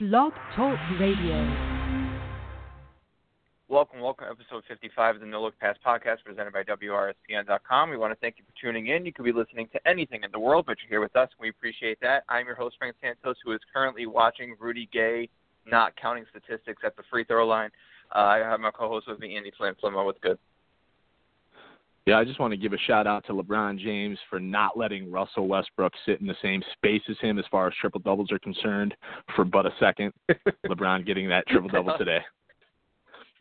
Blog Talk Radio. Welcome, welcome, episode 55 of the No Look Pass podcast presented by WRSPN.com. We want to thank you for tuning in. You could be listening to anything in the world, but you're here with us. We appreciate that. I'm your host, Frank Santos, who is currently watching Rudy Gay not counting statistics at the free throw line. Uh, I have my co-host with me, Andy Flynn. Flynn, what's good? Yeah, I just want to give a shout out to LeBron James for not letting Russell Westbrook sit in the same space as him as far as triple doubles are concerned for but a second. LeBron getting that triple double today.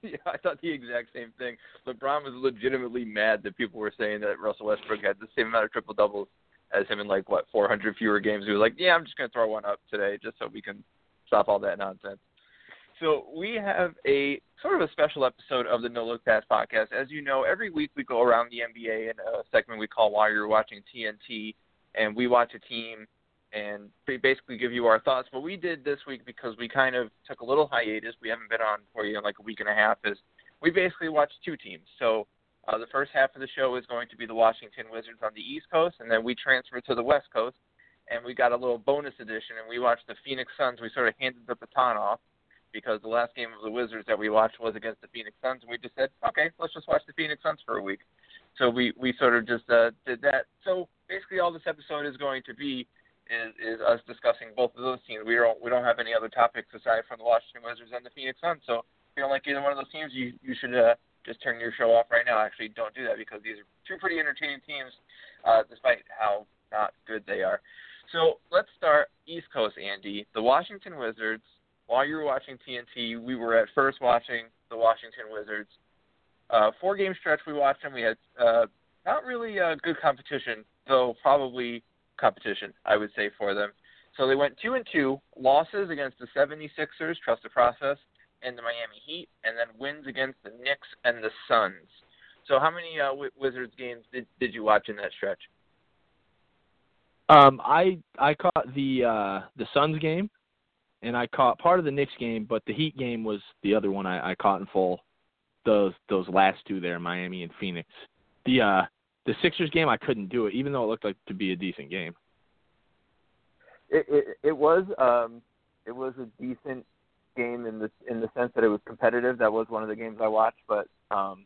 Yeah, I thought the exact same thing. LeBron was legitimately mad that people were saying that Russell Westbrook had the same amount of triple doubles as him in like what 400 fewer games. He was like, "Yeah, I'm just going to throw one up today just so we can stop all that nonsense." So we have a sort of a special episode of the No Look Pass podcast. As you know, every week we go around the NBA in a segment we call While You're Watching TNT, and we watch a team and basically give you our thoughts. What we did this week because we kind of took a little hiatus. We haven't been on for you in like a week and a half. Is we basically watched two teams. So uh, the first half of the show is going to be the Washington Wizards on the East Coast, and then we transfer to the West Coast, and we got a little bonus edition, and we watched the Phoenix Suns. We sort of handed the baton off because the last game of the Wizards that we watched was against the Phoenix Suns, and we just said, okay, let's just watch the Phoenix Suns for a week. So we we sort of just uh, did that. So basically, all this episode is going to be is, is us discussing both of those teams. We don't we don't have any other topics aside from the Washington Wizards and the Phoenix Suns. So if you don't like either one of those teams, you you should uh, just turn your show off right now. Actually, don't do that because these are two pretty entertaining teams, uh, despite how not good they are. So let's start East Coast, Andy. The Washington Wizards. While you were watching TNT, we were at first watching the Washington Wizards. Uh, four game stretch we watched them. We had uh, not really uh, good competition, though probably competition, I would say, for them. So they went two and two, losses against the 76ers, trust the process, and the Miami Heat, and then wins against the Knicks and the Suns. So how many uh, w- Wizards games did did you watch in that stretch? Um, I I caught the uh, the Suns game, and I caught part of the Knicks game, but the Heat game was the other one I, I caught in full. Those those last two there, Miami and Phoenix. The uh, the Sixers game I couldn't do it, even though it looked like to be a decent game. It it, it was um it was a decent game in the in the sense that it was competitive. That was one of the games I watched, but um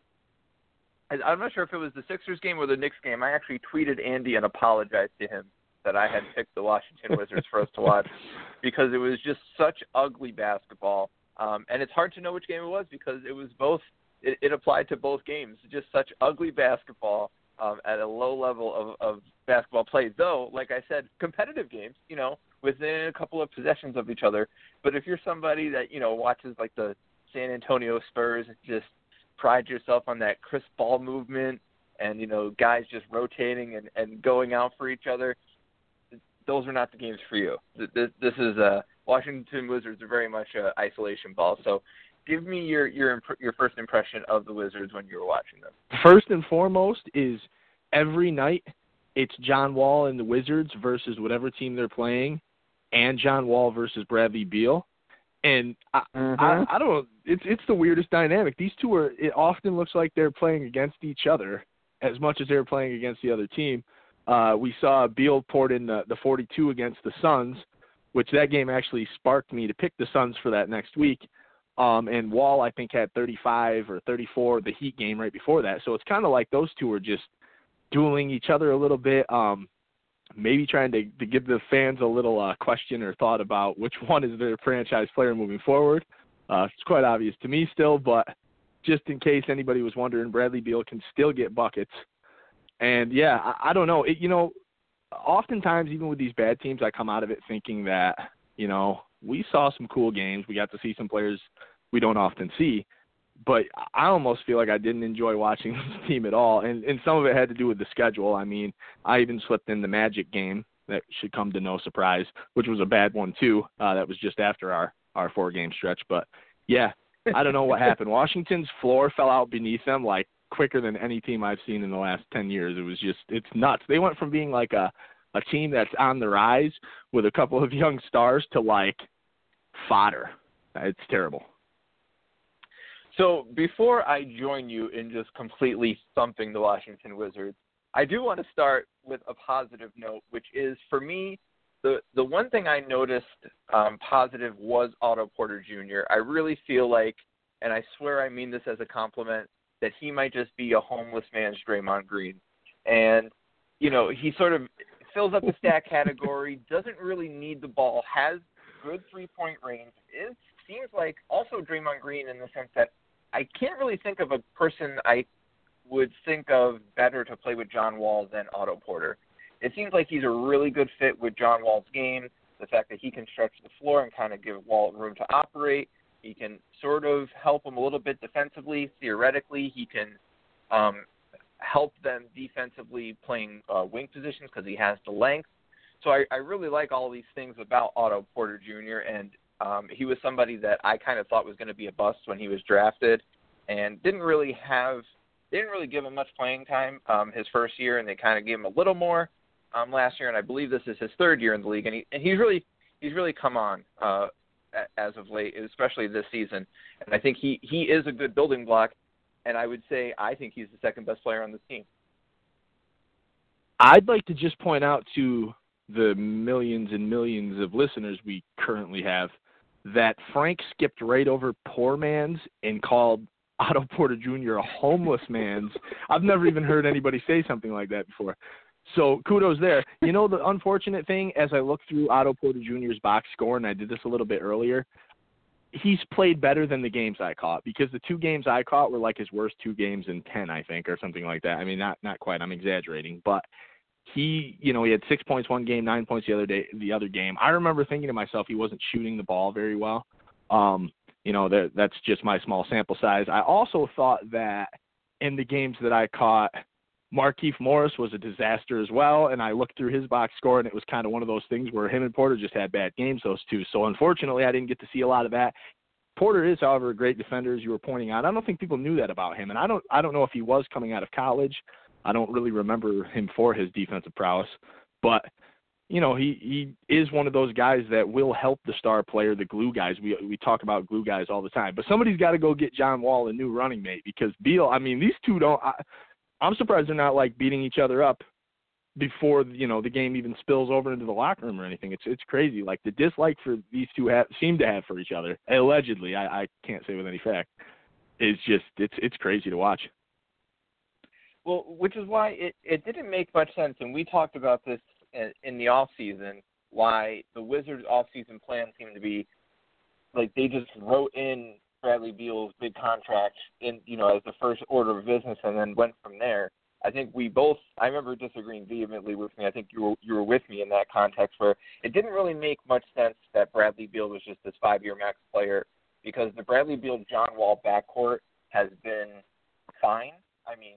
I'm not sure if it was the Sixers game or the Knicks game. I actually tweeted Andy and apologized to him that I had picked the Washington Wizards for us to watch because it was just such ugly basketball. Um, and it's hard to know which game it was because it was both. It, it applied to both games. Just such ugly basketball um, at a low level of, of basketball play. Though, like I said, competitive games, you know, within a couple of possessions of each other. But if you're somebody that you know watches like the San Antonio Spurs, and just pride yourself on that crisp ball movement and you know guys just rotating and, and going out for each other. Those are not the games for you. This, this is uh, Washington Wizards are very much uh, isolation ball. So give me your your imp- your first impression of the Wizards when you were watching them. First and foremost is every night it's John Wall and the Wizards versus whatever team they're playing, and John Wall versus Bradley Beal. And I, mm-hmm. I, I don't. It's it's the weirdest dynamic. These two are. It often looks like they're playing against each other as much as they're playing against the other team. Uh, we saw Beal poured in the, the 42 against the Suns, which that game actually sparked me to pick the Suns for that next week. Um, and Wall, I think, had 35 or 34 the Heat game right before that. So it's kind of like those two are just dueling each other a little bit. Um, maybe trying to, to give the fans a little uh, question or thought about which one is their franchise player moving forward. Uh, it's quite obvious to me still, but just in case anybody was wondering, Bradley Beal can still get buckets. And yeah, I, I don't know. It, you know, oftentimes even with these bad teams, I come out of it thinking that you know we saw some cool games. We got to see some players we don't often see. But I almost feel like I didn't enjoy watching this team at all, and and some of it had to do with the schedule. I mean, I even slipped in the Magic game that should come to no surprise, which was a bad one too. Uh, that was just after our our four game stretch. But yeah, I don't know what happened. Washington's floor fell out beneath them like quicker than any team I've seen in the last ten years. It was just it's nuts. They went from being like a a team that's on the rise with a couple of young stars to like fodder. It's terrible. So before I join you in just completely thumping the Washington Wizards, I do want to start with a positive note, which is for me the the one thing I noticed um, positive was Otto Porter Jr. I really feel like, and I swear I mean this as a compliment, that he might just be a homeless man's Draymond Green, and you know he sort of fills up the stat category, doesn't really need the ball, has good three point range, is seems like also Draymond Green in the sense that I can't really think of a person I would think of better to play with John Wall than Otto Porter. It seems like he's a really good fit with John Wall's game. The fact that he can stretch the floor and kind of give Wall room to operate. He can sort of help him a little bit defensively. Theoretically, he can um, help them defensively playing uh, wing positions because he has the length. So I, I really like all these things about Otto Porter Jr. and um, he was somebody that I kind of thought was going to be a bust when he was drafted, and didn't really have didn't really give him much playing time um, his first year, and they kind of gave him a little more um, last year, and I believe this is his third year in the league, and he and he's really he's really come on uh, as of late, especially this season, and I think he he is a good building block, and I would say I think he's the second best player on the team. I'd like to just point out to the millions and millions of listeners we currently have that Frank skipped right over poor man's and called Otto Porter Jr. a homeless man's. I've never even heard anybody say something like that before. So kudos there. You know the unfortunate thing as I look through Otto Porter Jr.'s box score, and I did this a little bit earlier, he's played better than the games I caught because the two games I caught were like his worst two games in ten, I think, or something like that. I mean, not not quite. I'm exaggerating, but he, you know, he had six points one game, nine points the other day, the other game. I remember thinking to myself, he wasn't shooting the ball very well. Um, you know, that that's just my small sample size. I also thought that in the games that I caught, Markieff Morris was a disaster as well. And I looked through his box score, and it was kind of one of those things where him and Porter just had bad games, those two. So unfortunately, I didn't get to see a lot of that. Porter is, however, a great defender, as you were pointing out. I don't think people knew that about him, and I don't, I don't know if he was coming out of college. I don't really remember him for his defensive prowess, but you know he he is one of those guys that will help the star player, the glue guys. We we talk about glue guys all the time, but somebody's got to go get John Wall a new running mate because Beal. I mean, these two don't. I, I'm surprised they're not like beating each other up before you know the game even spills over into the locker room or anything. It's it's crazy. Like the dislike for these two have, seem to have for each other. Allegedly, I, I can't say with any fact. It's just it's it's crazy to watch. Well, which is why it, it didn't make much sense, and we talked about this in the off season. Why the Wizards' off season plan seemed to be like they just wrote in Bradley Beal's big contract in you know as the first order of business, and then went from there. I think we both. I remember disagreeing vehemently with me. I think you were you were with me in that context where it didn't really make much sense that Bradley Beal was just this five-year max player because the Bradley Beal John Wall backcourt has been fine. I mean,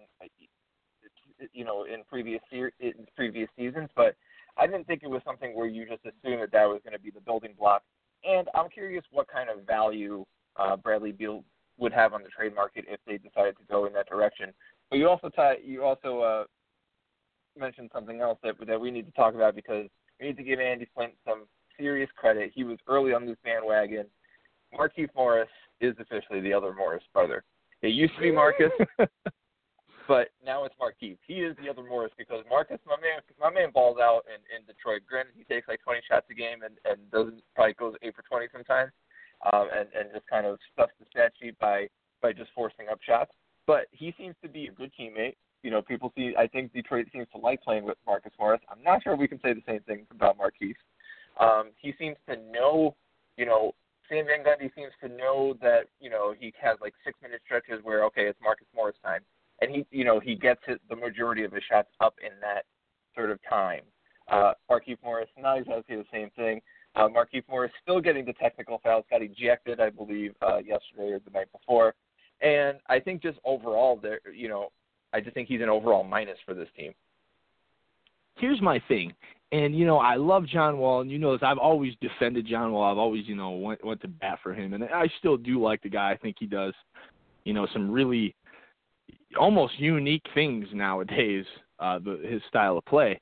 you know in previous year in previous seasons, but I didn't think it was something where you just assume that that was going to be the building block. And I'm curious what kind of value uh, Bradley Beal would have on the trade market if they decided to go in that direction. But you also t- you also uh, mentioned something else that that we need to talk about because we need to give Andy Flynn some serious credit. He was early on this bandwagon. Markieff Morris is officially the other Morris brother. It used to be Marcus, but now it's Markieff. He is the other Morris because Marcus, my man, my man balls out in, in Detroit. Granted, he takes like 20 shots a game and and doesn't probably goes eight for 20 sometimes, um, and and just kind of stuffs the stat sheet by by just forcing up shots. But he seems to be a good teammate. You know, people see. I think Detroit seems to like playing with Marcus Morris. I'm not sure we can say the same thing about Markieff. Um, he seems to know, you know, Stan Van Gundy seems to know that you know he has like six minute stretches where okay it's Marcus Morris time and he you know he gets his, the majority of his shots up in that sort of time. Uh, Markieff Morris going to the same thing. Uh, Markieff Morris still getting the technical fouls, got ejected, I believe, uh, yesterday or the night before. And I think just overall, there, you know, I just think he's an overall minus for this team. here's my thing. And you know, I love John Wall, and you know this. I've always defended John Wall. I've always, you know, went went to bat for him, and I still do like the guy. I think he does, you know, some really almost unique things nowadays. Uh, the, his style of play,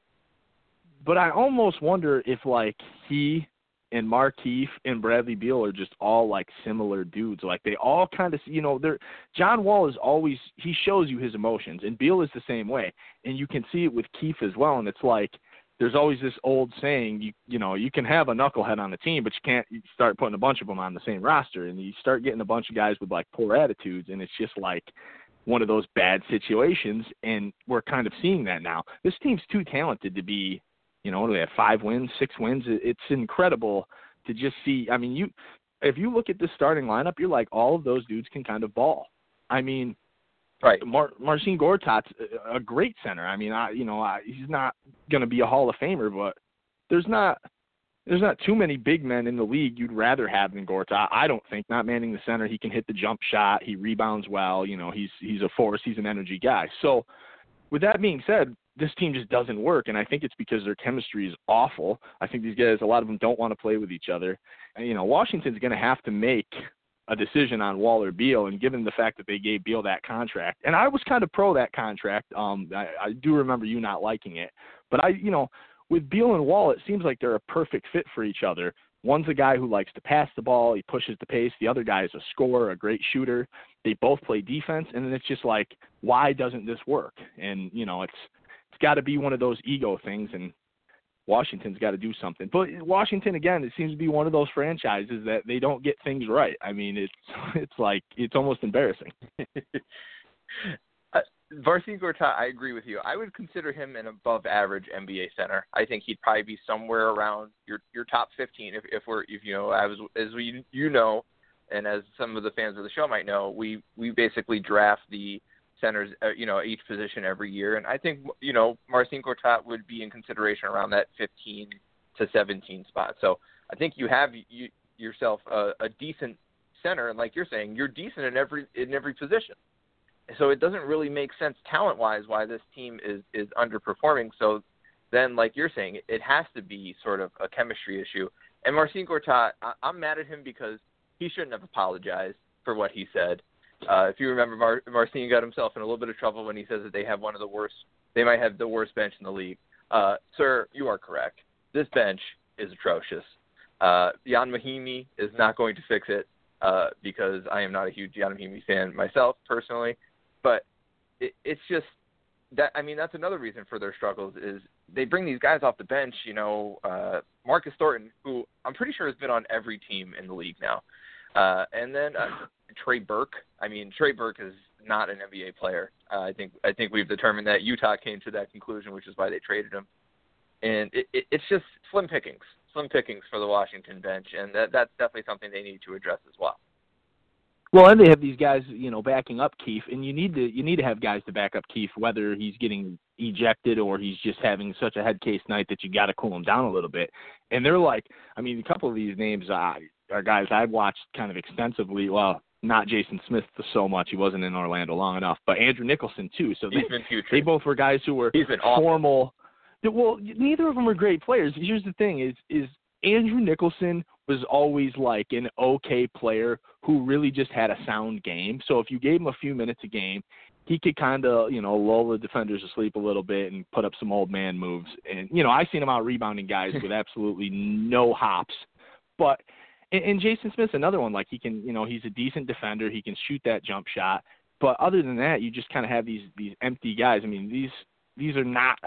but I almost wonder if like he and Markieff and Bradley Beal are just all like similar dudes. Like they all kind of, you know, they're John Wall is always he shows you his emotions, and Beal is the same way, and you can see it with Kieff as well. And it's like there's always this old saying, you you know, you can have a knucklehead on the team, but you can't you start putting a bunch of them on the same roster, and you start getting a bunch of guys with like poor attitudes, and it's just like one of those bad situations, and we're kind of seeing that now. This team's too talented to be you know, they have? Five wins, six wins. It's incredible to just see. I mean, you if you look at the starting lineup, you're like all of those dudes can kind of ball. I mean, right? Mar- Marcin Gortat's a great center. I mean, I you know, I, he's not going to be a Hall of Famer, but there's not there's not too many big men in the league you'd rather have than Gortat. I don't think. Not manning the center, he can hit the jump shot. He rebounds well. You know, he's he's a force. He's an energy guy. So, with that being said, this team just doesn't work, and I think it's because their chemistry is awful. I think these guys, a lot of them, don't want to play with each other. And you know, Washington's going to have to make a decision on Wall or Beal, and given the fact that they gave Beal that contract, and I was kind of pro that contract. Um, I, I do remember you not liking it, but I, you know, with Beal and Wall, it seems like they're a perfect fit for each other. One's a guy who likes to pass the ball, he pushes the pace. The other guy is a scorer, a great shooter. They both play defense, and then it's just like, why doesn't this work? And you know, it's got to be one of those ego things, and Washington's got to do something. But Washington, again, it seems to be one of those franchises that they don't get things right. I mean, it's it's like it's almost embarrassing. uh, Marcin Gortat, I agree with you. I would consider him an above average NBA center. I think he'd probably be somewhere around your your top 15 if if we're if you know as as we you know and as some of the fans of the show might know, we we basically draft the centers, uh, you know, each position every year. And I think, you know, Marcin Gortat would be in consideration around that 15 to 17 spot. So I think you have you, yourself a, a decent center, and like you're saying, you're decent in every in every position. So it doesn't really make sense talent-wise why this team is is underperforming. So then, like you're saying, it has to be sort of a chemistry issue. And Marcin Gortat, I, I'm mad at him because he shouldn't have apologized for what he said. Uh, if you remember, Mar- Marcin got himself in a little bit of trouble when he says that they have one of the worst. They might have the worst bench in the league. Uh, sir, you are correct. This bench is atrocious. Uh, Ian Mahinmi is not going to fix it uh, because I am not a huge Ian Mahinmi fan myself personally. But it, it's just that I mean that's another reason for their struggles is they bring these guys off the bench. You know, uh, Marcus Thornton, who I'm pretty sure has been on every team in the league now. Uh, and then uh, Trey Burke. I mean, Trey Burke is not an NBA player. Uh, I think I think we've determined that Utah came to that conclusion, which is why they traded him. And it, it, it's just slim pickings, slim pickings for the Washington bench, and that that's definitely something they need to address as well. Well, and they have these guys, you know, backing up Kieff, and you need to you need to have guys to back up Kieff, whether he's getting ejected or he's just having such a head case night that you got to cool him down a little bit. And they're like, I mean, a couple of these names uh, are guys I've watched kind of extensively. Well, not Jason Smith so much; he wasn't in Orlando long enough, but Andrew Nicholson too. So they, they both were guys who were formal. Well, neither of them are great players. Here's the thing: is is Andrew Nicholson was always like an okay player who really just had a sound game. So if you gave him a few minutes a game, he could kind of, you know, lull the defenders asleep a little bit and put up some old man moves. And you know, I've seen him out rebounding guys with absolutely no hops. But and, and Jason Smith's another one. Like he can, you know, he's a decent defender. He can shoot that jump shot. But other than that, you just kind of have these these empty guys. I mean, these these are not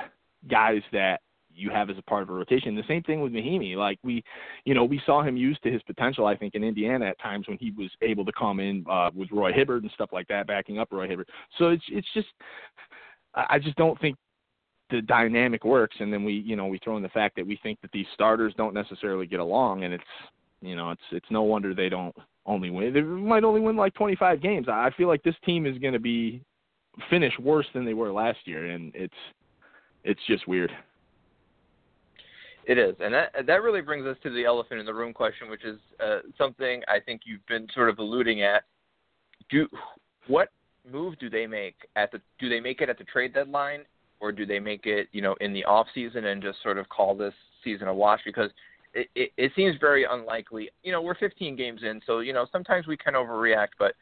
guys that you have as a part of a rotation. The same thing with Mahinmi. Like we, you know, we saw him used to his potential. I think in Indiana at times when he was able to come in uh, with Roy Hibbert and stuff like that, backing up Roy Hibbert. So it's it's just, I just don't think the dynamic works. And then we, you know, we throw in the fact that we think that these starters don't necessarily get along, and it's you know, it's it's no wonder they don't only win. They might only win like 25 games. I feel like this team is going to be finish worse than they were last year, and it's it's just weird. It is, and that that really brings us to the elephant in the room question, which is uh, something I think you've been sort of alluding at. Do what move do they make at the do they make it at the trade deadline, or do they make it, you know, in the off season and just sort of call this season a wash? Because it, it, seems very unlikely. You know, we're 15 games in, so you know sometimes we can overreact, but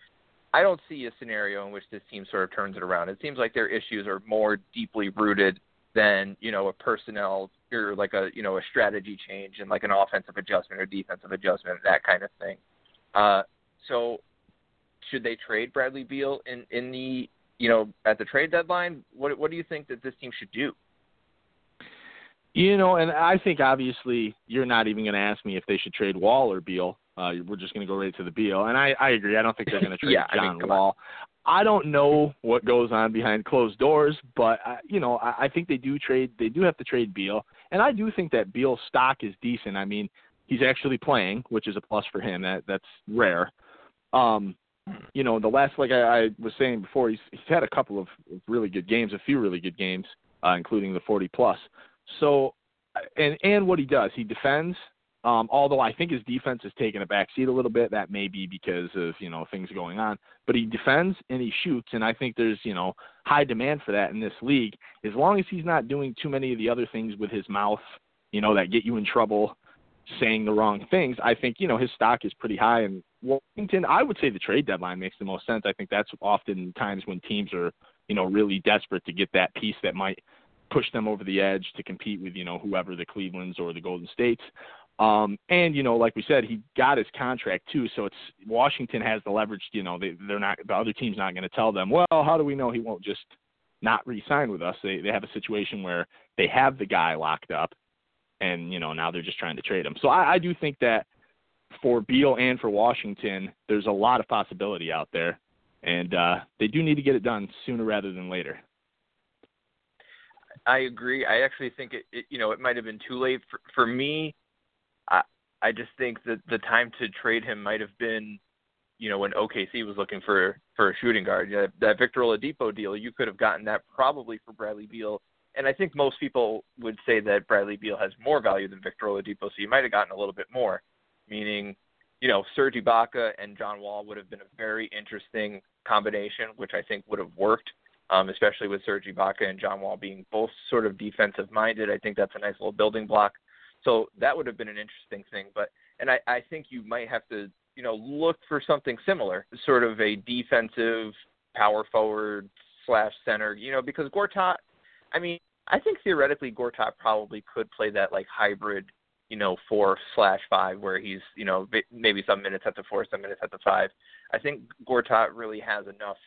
I don't see a scenario in which this team sort of turns it around. It seems like their issues are more deeply rooted than you know a personnel or like a you know a strategy change and like an offensive adjustment or defensive adjustment that kind of thing. Uh, so should they trade Bradley Beal in in the you know at the trade deadline? What what do you think that this team should do? You know, and I think obviously you're not even going to ask me if they should trade Wall or Beal. Uh, we're just going to go right to the Beal, and I, I agree. I don't think they're going to trade yeah, John I mean, Wall. I don't know what goes on behind closed doors, but uh, you know, I, I think they do trade. They do have to trade Beal, and I do think that Beal's stock is decent. I mean, he's actually playing, which is a plus for him. That that's rare. Um, you know, the last like I, I was saying before, he's he's had a couple of really good games, a few really good games, uh, including the 40 plus. So, and and what he does, he defends. Um, although I think his defense has taken a back seat a little bit, that may be because of you know things going on. But he defends and he shoots, and I think there's you know high demand for that in this league. As long as he's not doing too many of the other things with his mouth, you know that get you in trouble, saying the wrong things. I think you know his stock is pretty high. And Washington, I would say the trade deadline makes the most sense. I think that's often times when teams are you know really desperate to get that piece that might push them over the edge to compete with you know whoever the Cleveland's or the Golden States. Um, and you know, like we said, he got his contract too, so it's Washington has the leverage. You know, they they're not the other team's not going to tell them. Well, how do we know he won't just not re-sign with us? They they have a situation where they have the guy locked up, and you know now they're just trying to trade him. So I, I do think that for Beal and for Washington, there's a lot of possibility out there, and uh, they do need to get it done sooner rather than later. I agree. I actually think it, it you know it might have been too late for for me. I I just think that the time to trade him might have been, you know, when OKC was looking for for a shooting guard. Yeah, that Victor Oladipo deal, you could have gotten that probably for Bradley Beal. And I think most people would say that Bradley Beal has more value than Victor Oladipo, so you might have gotten a little bit more. Meaning, you know, Serge Ibaka and John Wall would have been a very interesting combination, which I think would have worked um, especially with Serge Ibaka and John Wall being both sort of defensive minded. I think that's a nice little building block. So that would have been an interesting thing. But and I, I think you might have to, you know, look for something similar, sort of a defensive power forward slash center, you know, because Gortat I mean, I think theoretically Gortat probably could play that like hybrid, you know, four slash five where he's, you know, maybe some minutes at the four, some minutes at the five. I think Gortat really has enough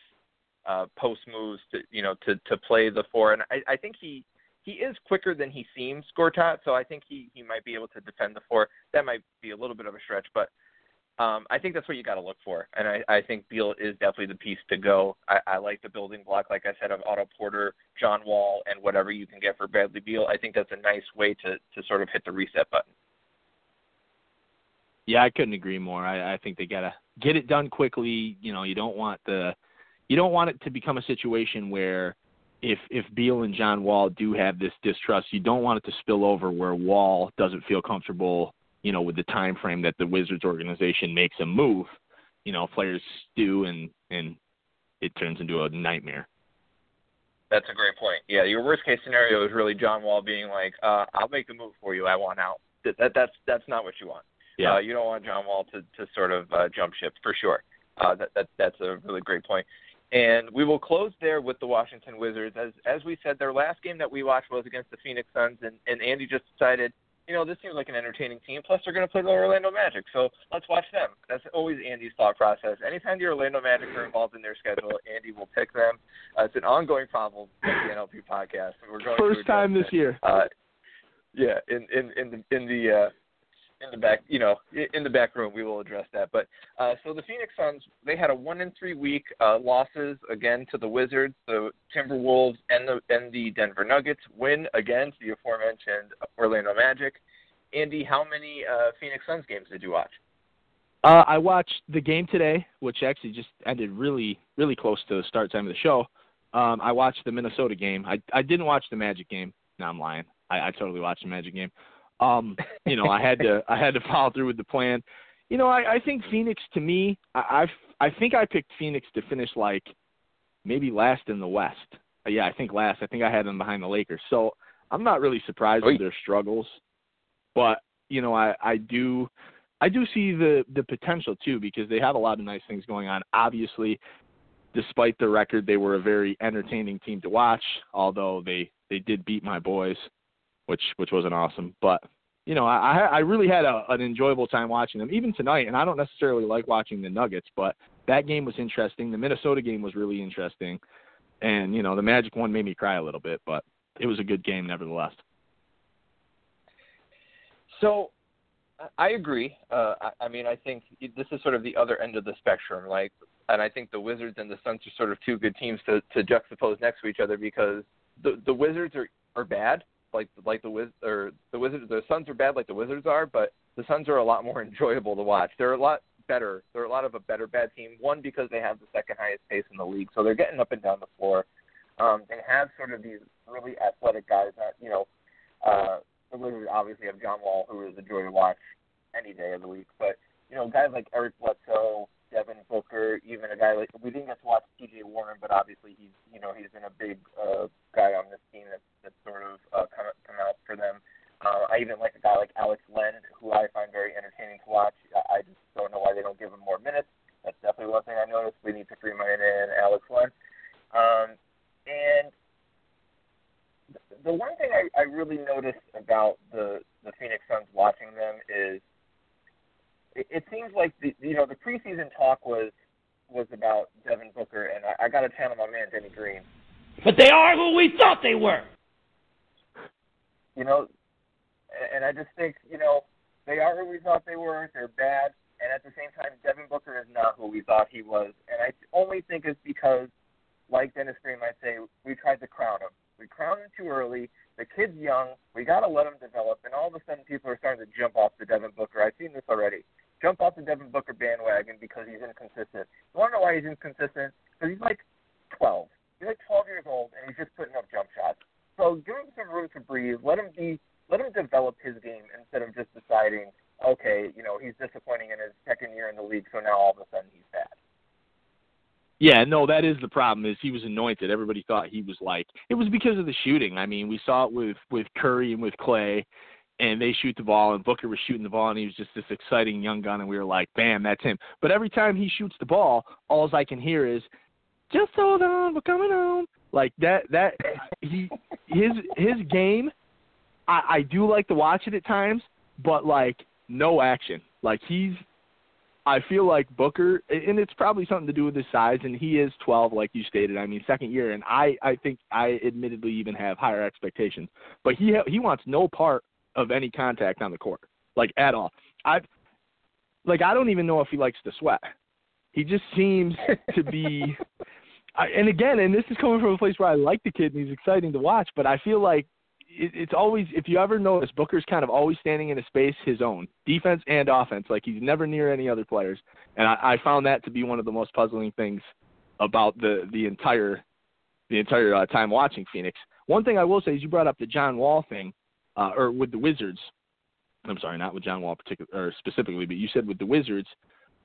uh, post moves to you know to to play the four, and I, I think he he is quicker than he seems, Gortat. So I think he he might be able to defend the four. That might be a little bit of a stretch, but um, I think that's what you got to look for. And I, I think Beal is definitely the piece to go. I, I like the building block, like I said, of Otto Porter, John Wall, and whatever you can get for Bradley Beal. I think that's a nice way to to sort of hit the reset button. Yeah, I couldn't agree more. I, I think they gotta get it done quickly. You know, you don't want the you don't want it to become a situation where if if Beal and John Wall do have this distrust, you don't want it to spill over where Wall doesn't feel comfortable, you know, with the time frame that the Wizards organization makes a move. You know, players do and and it turns into a nightmare. That's a great point. Yeah, your worst case scenario is really John Wall being like, uh, "I'll make the move for you. I want out." That, that that's that's not what you want. Yeah. Uh, you don't want John Wall to to sort of uh, jump ship for sure. Uh, that that that's a really great point. And we will close there with the Washington Wizards. As as we said, their last game that we watched was against the Phoenix Suns, and, and Andy just decided, you know, this seems like an entertaining team. Plus, they're going to play the Orlando Magic, so let's watch them. That's always Andy's thought process. Anytime the Orlando Magic are involved in their schedule, Andy will pick them. Uh, it's an ongoing problem with the NLP podcast. We're going first time this it. year. Uh, yeah, in in in the in the uh, in the back, you know, in the back room, we will address that. But uh, so the Phoenix Suns, they had a one in three week uh, losses again to the Wizards, the Timberwolves, and the and the Denver Nuggets. Win against the aforementioned Orlando Magic. Andy, how many uh, Phoenix Suns games did you watch? Uh, I watched the game today, which actually just ended really, really close to the start time of the show. Um, I watched the Minnesota game. I I didn't watch the Magic game. No, I'm lying. I, I totally watched the Magic game. Um, you know, I had to I had to follow through with the plan. You know, I, I think Phoenix to me, I I've, I think I picked Phoenix to finish like maybe last in the West. yeah, I think last. I think I had them behind the Lakers. So I'm not really surprised Oy. with their struggles, but you know, I I do I do see the the potential too because they have a lot of nice things going on. Obviously, despite the record, they were a very entertaining team to watch. Although they they did beat my boys, which which wasn't awesome, but you know, I I really had a, an enjoyable time watching them, even tonight. And I don't necessarily like watching the Nuggets, but that game was interesting. The Minnesota game was really interesting, and you know, the Magic one made me cry a little bit, but it was a good game nevertheless. So, I agree. Uh, I, I mean, I think this is sort of the other end of the spectrum. Like, and I think the Wizards and the Suns are sort of two good teams to, to juxtapose next to each other because the the Wizards are are bad, like like the Wiz or the Wizards. The Suns are bad, like the Wizards are, but the Suns are a lot more enjoyable to watch. They're a lot better. They're a lot of a better bad team. One because they have the second highest pace in the league, so they're getting up and down the floor. Um, they have sort of these really athletic guys that you know. Uh, the Wizards obviously have John Wall, who is a joy to watch any day of the week. But you know, guys like Eric Bledsoe, Devin Booker, even a guy like we didn't get to watch T.J. Warren, but obviously he's you know he's been a big uh, guy on this team that's that's sort of uh, come come out for them. Uh, I even like a guy like Alex Len, who I find very entertaining to watch. I, I just don't know why they don't give him more minutes. That's definitely one thing I noticed. We need to free my in Alex Len. Um, and the one thing I, I really noticed about the the Phoenix Suns watching them is it, it seems like the you know the preseason talk was was about Devin Booker, and I, I got to channel my man Denny Green. But they are who we thought they were. You know, and I just think you know they are who we thought they were. They're bad, and at the same time, Devin Booker is not who we thought he was. And I only think it's because, like Dennis Green might say, we tried to crown him. We crowned him too early. The kid's young. We got to let him develop. And all of a sudden, people are starting to jump off the Devin Booker. I've seen this already. Jump off the Devin Booker bandwagon because he's inconsistent. You want to know why he's inconsistent? Because he's like 12. He's like 12 years old, and he's just putting up jump shots. So give him some room to breathe. Let him be. Let him develop his game instead of just deciding, okay, you know, he's disappointing in his second year in the league, so now all of a sudden he's bad. Yeah, no, that is the problem. Is he was anointed. Everybody thought he was like it was because of the shooting. I mean, we saw it with with Curry and with Clay, and they shoot the ball, and Booker was shooting the ball, and he was just this exciting young gun, and we were like, bam, that's him. But every time he shoots the ball, all I can hear is, just hold on, we're coming home. Like that. That he his his game. I, I do like to watch it at times, but like no action. Like he's I feel like Booker, and it's probably something to do with his size, and he is 12, like you stated. I mean, second year, and I, I think I admittedly even have higher expectations. But he, he wants no part of any contact on the court, like at all. I, like, I don't even know if he likes to sweat. He just seems to be, I, and again, and this is coming from a place where I like the kid and he's exciting to watch, but I feel like it, it's always if you ever notice Booker's kind of always standing in a space his own, defense and offense. Like he's never near any other players, and I, I found that to be one of the most puzzling things about the the entire the entire uh, time watching Phoenix. One thing I will say is you brought up the John Wall thing, uh, or with the Wizards. I'm sorry, not with John Wall particular or specifically, but you said with the Wizards.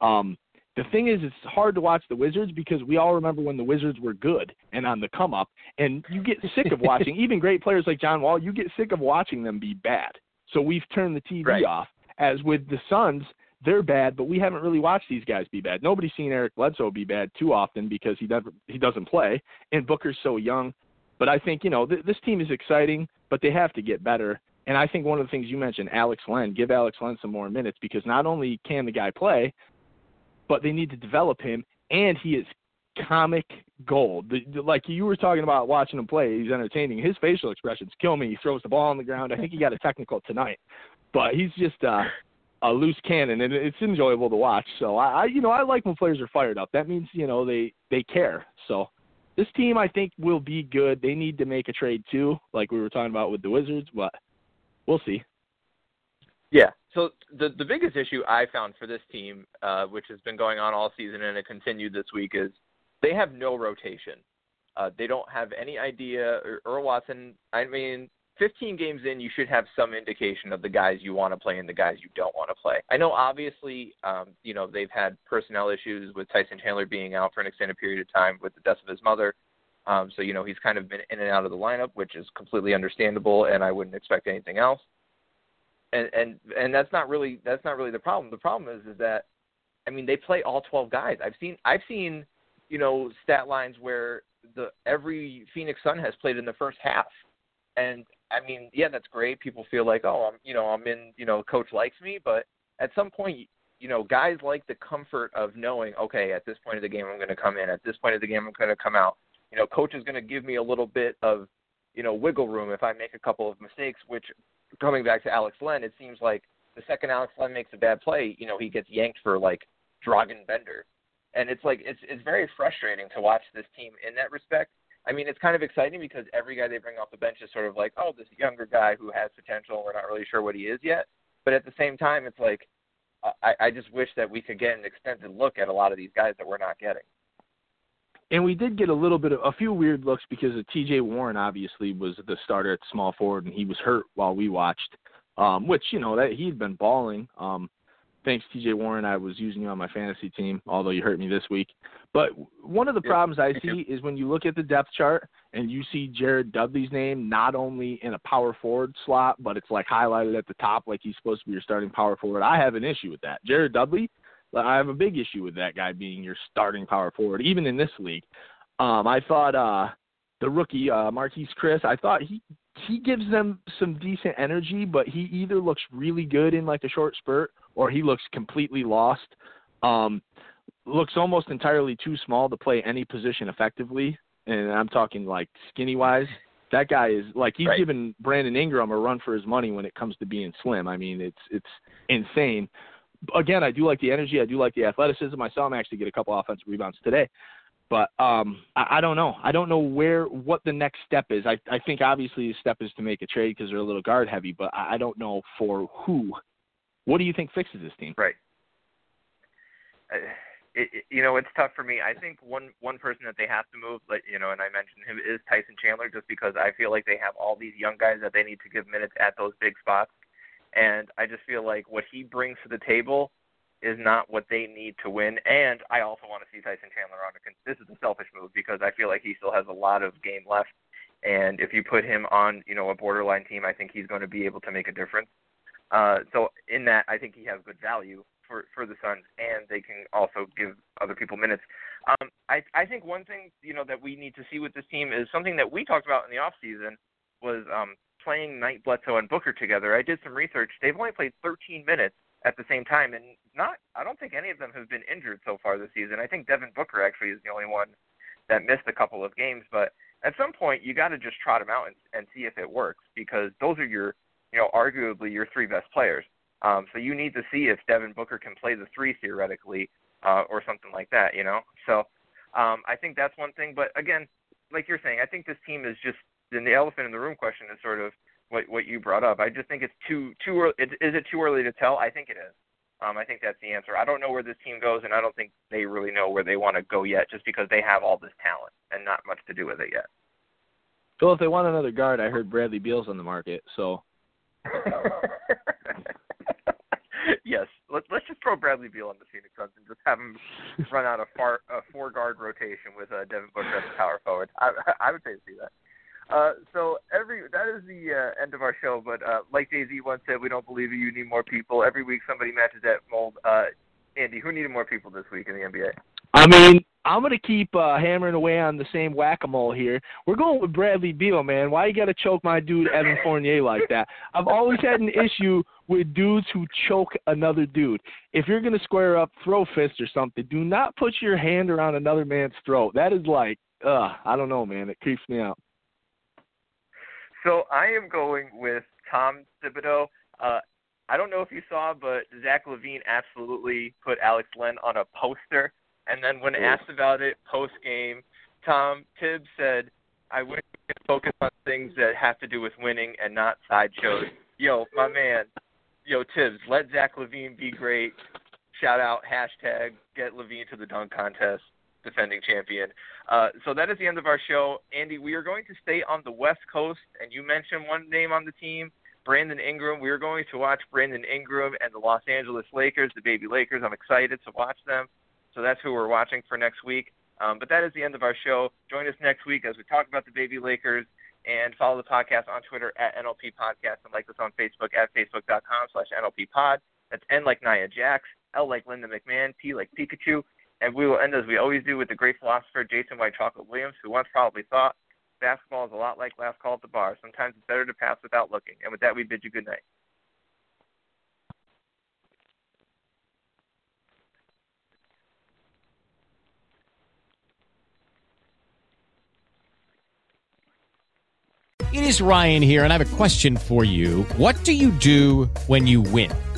Um, the thing is, it's hard to watch the Wizards because we all remember when the Wizards were good and on the come up, and you get sick of watching even great players like John Wall. You get sick of watching them be bad. So we've turned the TV Right. off. As with the Suns, they're bad, but we haven't really watched these guys be bad. Nobody's seen Eric Bledsoe be bad too often because he never he doesn't play, and Booker's so young. But I think you know th- this team is exciting, but they have to get better. And I think one of the things you mentioned, Alex Len, give Alex Len some more minutes because not only can the guy play, but they need to develop him, and he is comic gold. The, the, like you were talking about watching him play, he's entertaining. His facial expressions kill me. He throws the ball on the ground. I think he got a technical tonight, but he's just uh, a loose cannon, and it's enjoyable to watch. So I, I, you know, I like when players are fired up. That means you know they they care. So this team, I think, will be good. They need to make a trade too, like we were talking about with the Wizards, but we'll see. Yeah. So the the biggest issue I found for this team, uh, which has been going on all season and it continued this week, is they have no rotation. Uh, they don't have any idea. Earl Watson. I mean, 15 games in, you should have some indication of the guys you want to play and the guys you don't want to play. I know, obviously, um, you know they've had personnel issues with Tyson Chandler being out for an extended period of time with the death of his mother. Um, so you know he's kind of been in and out of the lineup, which is completely understandable, and I wouldn't expect anything else. And and and that's not really that's not really the problem. The problem is is that I mean they play all 12 guys. I've seen I've seen you know stat lines where the every Phoenix Sun has played in the first half, and I mean yeah that's great. People feel like oh I'm you know I'm in you know coach likes me, but at some point you know guys like the comfort of knowing okay at this point of the game I'm going to come in at this point of the game I'm going to come out you know, coach is going to give me a little bit of, you know, wiggle room if I make a couple of mistakes. Which, coming back to Alex Len, it seems like the second Alex Len makes a bad play, you know, he gets yanked for like Dragan Bender, and it's like it's it's very frustrating to watch this team in that respect. I mean, it's kind of exciting because every guy they bring off the bench is sort of like, oh, this younger guy who has potential. We're not really sure what he is yet. But at the same time, it's like I, I just wish that we could get an extended look at a lot of these guys that we're not getting and we did get a little bit of a few weird looks because of T.J. Warren obviously was the starter at small forward and he was hurt while we watched, um, which you know that he'd been balling. Um, thanks T.J. Warren, I was using you on my fantasy team, although you hurt me this week. But one of the problems I see is when you look at the depth chart and you see Jared Dudley's name not only in a power forward slot, but it's like highlighted at the top like he's supposed to be your starting power forward. I have an issue with that. Jared Dudley I have a big issue with that guy being your starting power forward, even in this league. Um, I thought uh, the rookie uh, Marquese Chriss, I thought he he gives them some decent energy, but he either looks really good in like a short spurt or he looks completely lost. Um, looks almost entirely too small to play any position effectively, and I'm talking like skinny wise. That guy is like he's right. giving Brandon Ingram a run for his money when it comes to being slim. I mean, it's it's insane again, I do like the energy. I do like the athleticism. I saw him actually get a couple offensive rebounds today. But um, I, I don't know. I don't know where what the next step is. I, I think obviously the step is to make a trade because they're a little guard heavy. But I, I don't know for who. What do you think fixes this team? Right. Uh, it, it, you know, it's tough for me. I think one one person that they have to move, like you know, and I mentioned him is Tyson Chandler, just because I feel like they have all these young guys that they need to give minutes at those big spots and I just feel like what he brings to the table is not what they need to win. And I also want to see Tyson Chandler on a. This is a selfish move because I feel like he still has a lot of game left, and if you put him on, you know, a borderline team, I think he's going to be able to make a difference. Uh, so in that, I think he has good value for for the Suns, and they can also give other people minutes. Um, I I think one thing you know that we need to see with this team is something that we talked about in the off season was um, playing Knight, Bledsoe, and Booker together, I did some research. They've only played 13 minutes at the same time, and not I don't think any of them have been injured so far this season. I think Devin Booker actually is the only one that missed a couple of games, but at some point you got to just trot them out and, and see if it works because those are your you know arguably your three best players. Um, so you need to see if Devin Booker can play the three theoretically uh, or something like that, you know. So um, I think that's one thing. But again, like you're saying, I think this team is just then the elephant in the room question is sort of what what you brought up. I just think it's too too early. Is it too early to tell? I think it is. Um, I think that's the answer. I don't know where this team goes, and I don't think they really know where they want to go yet, just because they have all this talent and not much to do with it yet. Well, if they want another guard, I heard Bradley Beal's on the market, so. yes, let's let's just throw Bradley Beal on the Phoenix Suns and just have him run out a far a four guard rotation with uh, Devin Booker as a power forward. I I would pay to see that. Uh, so every that is the uh, end of our show. But uh, like Z once said, we don't believe you. You need more people. Every week somebody matches that mold. Uh, Andy, who needed more people this week in the NBA? I mean, I'm gonna keep uh, hammering away on the same whack-a-mole here. We're going with Bradley Beal, man. Why you gotta choke my dude Evan Fournier like that? I've always had an issue with dudes who choke another dude. If you're gonna square up, throw fist or something. Do not put your hand around another man's throat. That is like, uh, I don't know, man. It creeps me out. So I am going with Tom Thibodeau. Uh, I don't know if you saw, but Zach LaVine absolutely put Alex Len on a poster. And then when asked about it post game, Tom Thibs said, "I wish we could focus on things that have to do with winning and not sideshows." Yo, my man, yo Thibs, let Zach LaVine be great. Shout out hashtag get LaVine to the dunk contest defending champion. Uh, so that is the end of our show. Andy, we are going to stay on the West Coast, and you mentioned one name on the team, Brandon Ingram. We are going to watch Brandon Ingram and the Los Angeles Lakers, the baby Lakers. I'm excited to watch them. So that's who we're watching for next week. Um, but that is the end of our show. Join us next week as we talk about the baby Lakers and follow the podcast on Twitter at NLP Podcast and like us on Facebook at facebook.com slash NLP Pod. That's N like Nia Jax, L like Linda McMahon, P like Pikachu. And we will end as we always do with the great philosopher Jason White Chocolate Williams, who once probably thought basketball is a lot like last call at the bar. Sometimes it's better to pass without looking. And with that, we bid you good night. It is Ryan here, and I have a question for you. What do you do when you win?